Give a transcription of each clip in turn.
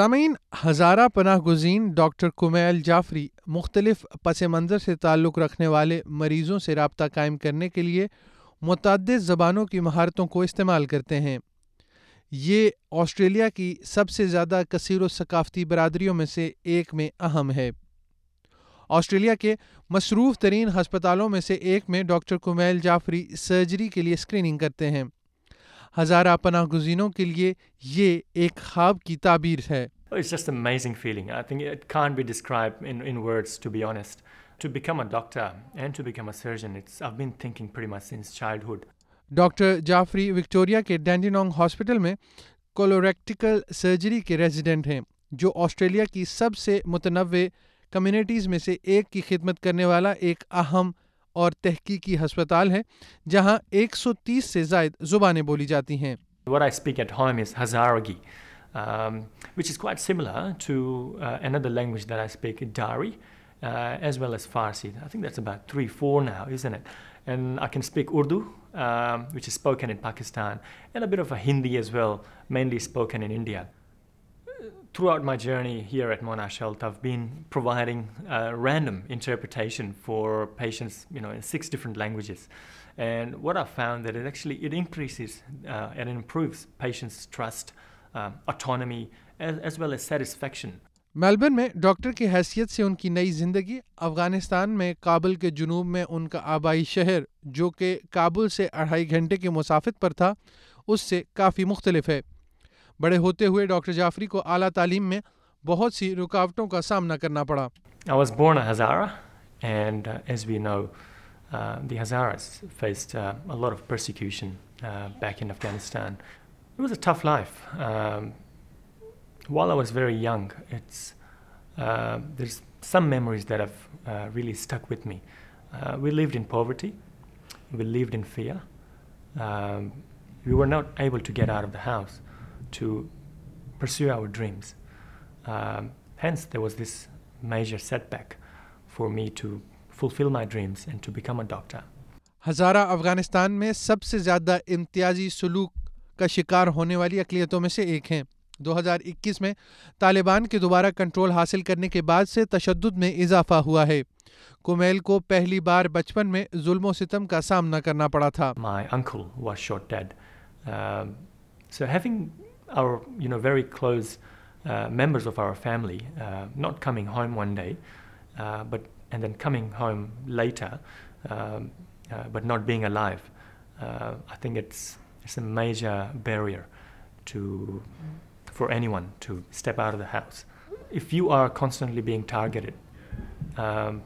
سامعین ہزارہ پناہ گزین ڈاکٹر کمیل جعفری مختلف پس منظر سے تعلق رکھنے والے مریضوں سے رابطہ قائم کرنے کے لیے متعدد زبانوں کی مہارتوں کو استعمال کرتے ہیں یہ آسٹریلیا کی سب سے زیادہ کثیر و ثقافتی برادریوں میں سے ایک میں اہم ہے آسٹریلیا کے مصروف ترین ہسپتالوں میں سے ایک میں ڈاکٹر کمیل جعفری سرجری کے لیے اسکریننگ کرتے ہیں ہزارہ پناہ گزینوں کے لیے یہ ایک خواب کی تعبیر ہے ڈاکٹر جعفری وکٹوریا کے ڈینڈینونگ ہاسپٹل میں کولوریکٹیکل سرجری کے ریزیڈنٹ ہیں جو آسٹریلیا کی سب سے متنوع کمیونٹیز میں سے ایک کی خدمت کرنے والا ایک اہم اور تحقیقی ہسپتال ہے جہاں ایک سو تیس سے زائد زبانیں بولی جاتی ہیں similar language there I اسپیکری as well as and I can speak Urdu Pakistan India Melbourne uh, uh, um, میں ڈاکٹر کی حیثیت سے ان کی نئی زندگی افغانستان میں کابل کے جنوب میں ان کا آبائی شہر جو کہ کابل سے اڑھائی گھنٹے کے مسافت پر تھا اس سے کافی مختلف ہے بڑے ہوتے ہوئے ڈاکٹر جعفری کو اعلیٰ تعلیم میں بہت سی رکاوٹوں کا سامنا کرنا پڑاٹی view unfair not able house to to to pursue our dreams. dreams Um, hence, there was this major setback for me fulfill my and become a doctor. سب سے زیادہ امتیازی شکار ہونے والی اقلیتوں میں سے ایک ہیں دو ہزار اکیس میں طالبان کے دوبارہ کنٹرول حاصل کرنے کے بعد سے تشدد میں اضافہ ہوا ہے کومیل کو پہلی بار بچپن میں ظلم و ستم کا سامنا کرنا پڑا تھا our very close uh, members of our family uh, not coming home one day, uh, and then coming home later, um, but not being alive. I think it's a major barrier for anyone to step out of the house. If you are constantly being targeted, um,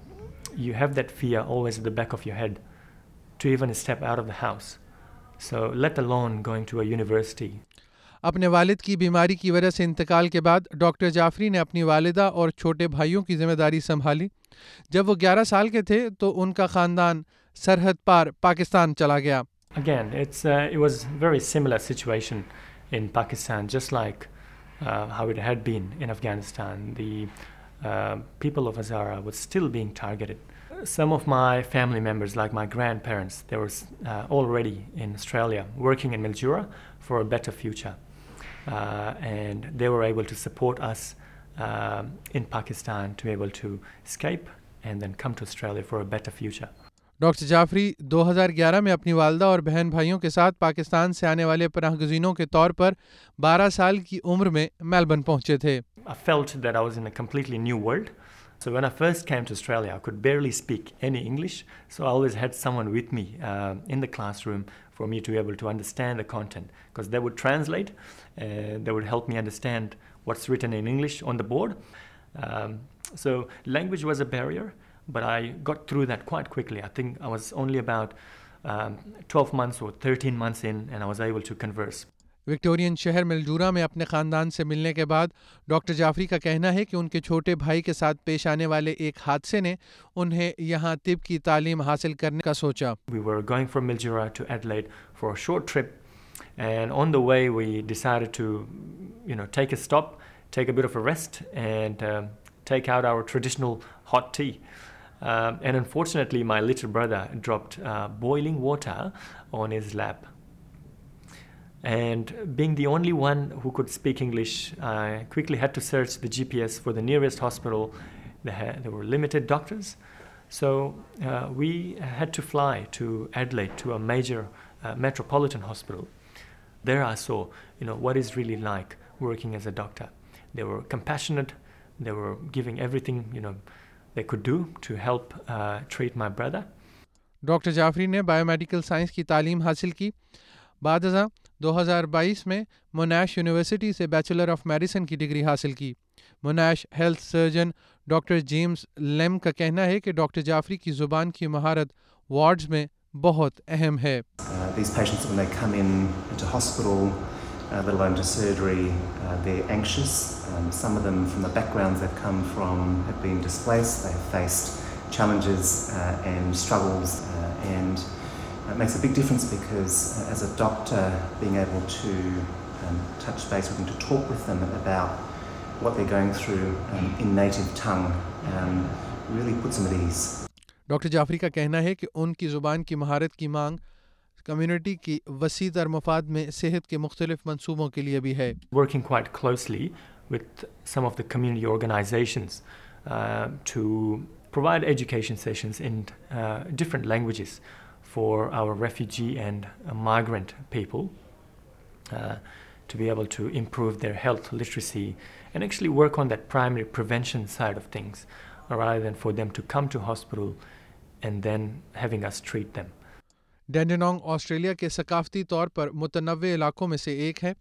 you have that fear always at the back of your head to even step out of the house. So let alone going to a university. اپنے والد کی بیماری کی وجہ سے انتقال کے بعد ڈاکٹر جعفری نے اپنی والدہ اور چھوٹے بھائیوں کی ذمہ داری سنبھالی جب وہ گیارہ سال کے تھے تو ان کا خاندان سرحد پار پاکستان چلا گیا uh, and they were able to support us um, in Pakistan to be able to escape and then come to Australia for a better future. Doctor Jafri دو ہزار گیارہ میں اپنی والدہ اور بہن بھائیوں کے ساتھ پاکستان سے آنے والے پناہ گزینوں کے طور پر بارہ سال کی عمر میں میلبرن پہنچے تھے I felt that I was in a completely new world. So when I first came to Australia, I could barely speak any English, so I always had someone with me uh, in the classroom for me to be able to understand the content, because they would translate, uh, they would help me understand what's written in English on the board. Um, so language was a barrier, but I got through that quite quickly. I think I was only about um, 12 months or 13 months in, and I was able to converse. Victorian شہر Mildura میں اپنے خاندان سے ملنے کے بعد doctor Jafri کا کہنا ہے کہ ان کے چھوٹے بھائی کے ساتھ پیش آنے والے ایک حادثے نے انہیں یہاں طب کی تعلیم حاصل کرنے کا سوچا way and being the only one who'd speak English کو head to search the G P S for the nearest hospital so we'd to fly to Adelaide to a major metropolitan hospital there are so you know what is really like working as a doctor they were compassionate they were Gauri thing you know they could do to help treat my brother doctor Jafri نے bio medical science کی تعلیم حاصل کی بات دو ہزار بائیس میں Monash university سے بیچلر آف میڈیسن کی ڈگری حاصل کی Monash health surgeon doctor James Lim کا کہنا ہے کہ ڈاکٹر جعفری کی زبان کی مہارت وارڈز میں بہت اہم ہے uh, It makes a a big difference because, as doctor, being able to to um, um, um, touch base with with them, them them talk about what they're going through in native tongue, really puts at ease. Doctor Jafri کا کہنا ہے کہ ان کی زبان کی مہارت کی مانگ کمیونٹی کی وسیع تر مفاد میں صحت کے مختلف منصوبوں کے لیے بھی ہے working organisations to provide education for our refugee and migrant people uh, to be able to improve their health literacy and actually work on that primary prevention side of things rather than for them to come to hospital and then having us treat them. Dandenong Australia کے ثقافتی طور پر متنوع علاقوں میں سے ایک ہے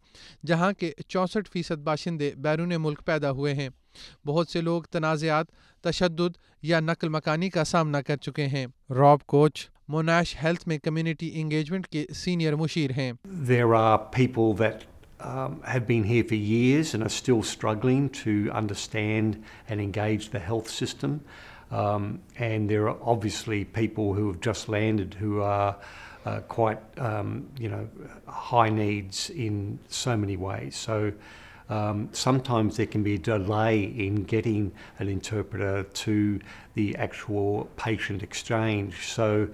جہاں کے چونسٹھ فیصد باشندے بیرون ملک پیدا ہوئے ہیں بہت سے لوگ تنازعات تشدد یا نقل مکانی کا سامنا کر چکے ہیں راب کوچ موناش ہیلتھ میں کمیونٹی انگیجمنٹ کے سینئر مشیر ہیں There are people that um, have been here for years and are still struggling to understand and engage the health Um, and there are obviously people who have just landed who are uh, quite, um, high needs in so many ways. So um, sometimes there can be a delay in getting an interpreter to the actual patient exchange. So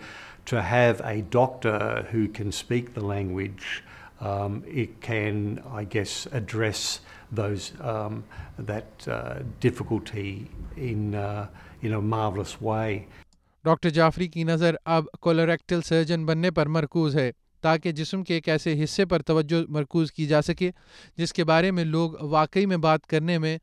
to have a doctor who can speak the language um, um, it can, I guess, address those um, that uh, uh, difficulty in uh, in a marvelous way. Doctor Jafri کی نظر اب colorectal surgeon بننے پر مرکوز ہے تاکہ جسم کے ایک ایسے حصے پر توجہ مرکوز کی جا سکے جس کے بارے میں لوگ واقعی میں بات کرنے میں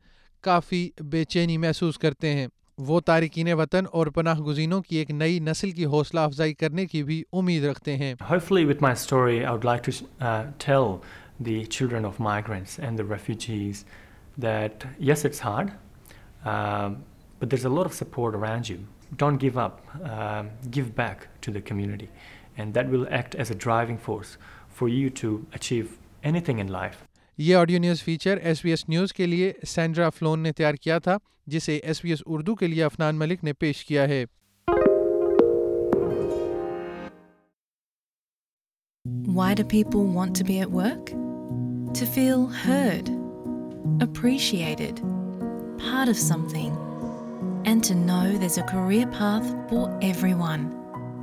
کافی بے چینی محسوس کرتے ہیں وہ تارکین وطن اور پناہ گزینوں کی ایک نئی نسل کی حوصلہ افزائی کرنے کی بھی امید رکھتے ہیں children of migrants and refugees that yes it's hard a support them don't give up go back to the community and that will act as a driving force for you to achieve anything in life یہ audio news feature S S B news کے لیے Sandra Fallon نے تیار کیا تھا جسے S S B Urdu کے لیے افنان ملک نے پیش کیا ہے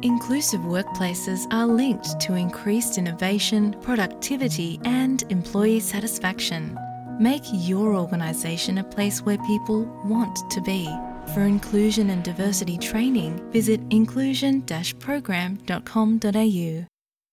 انکلوسیو ورک پلیسز آرک ٹو انکریزن پر make your ارگنازیشن people want to be for inclusion inclusion dot com the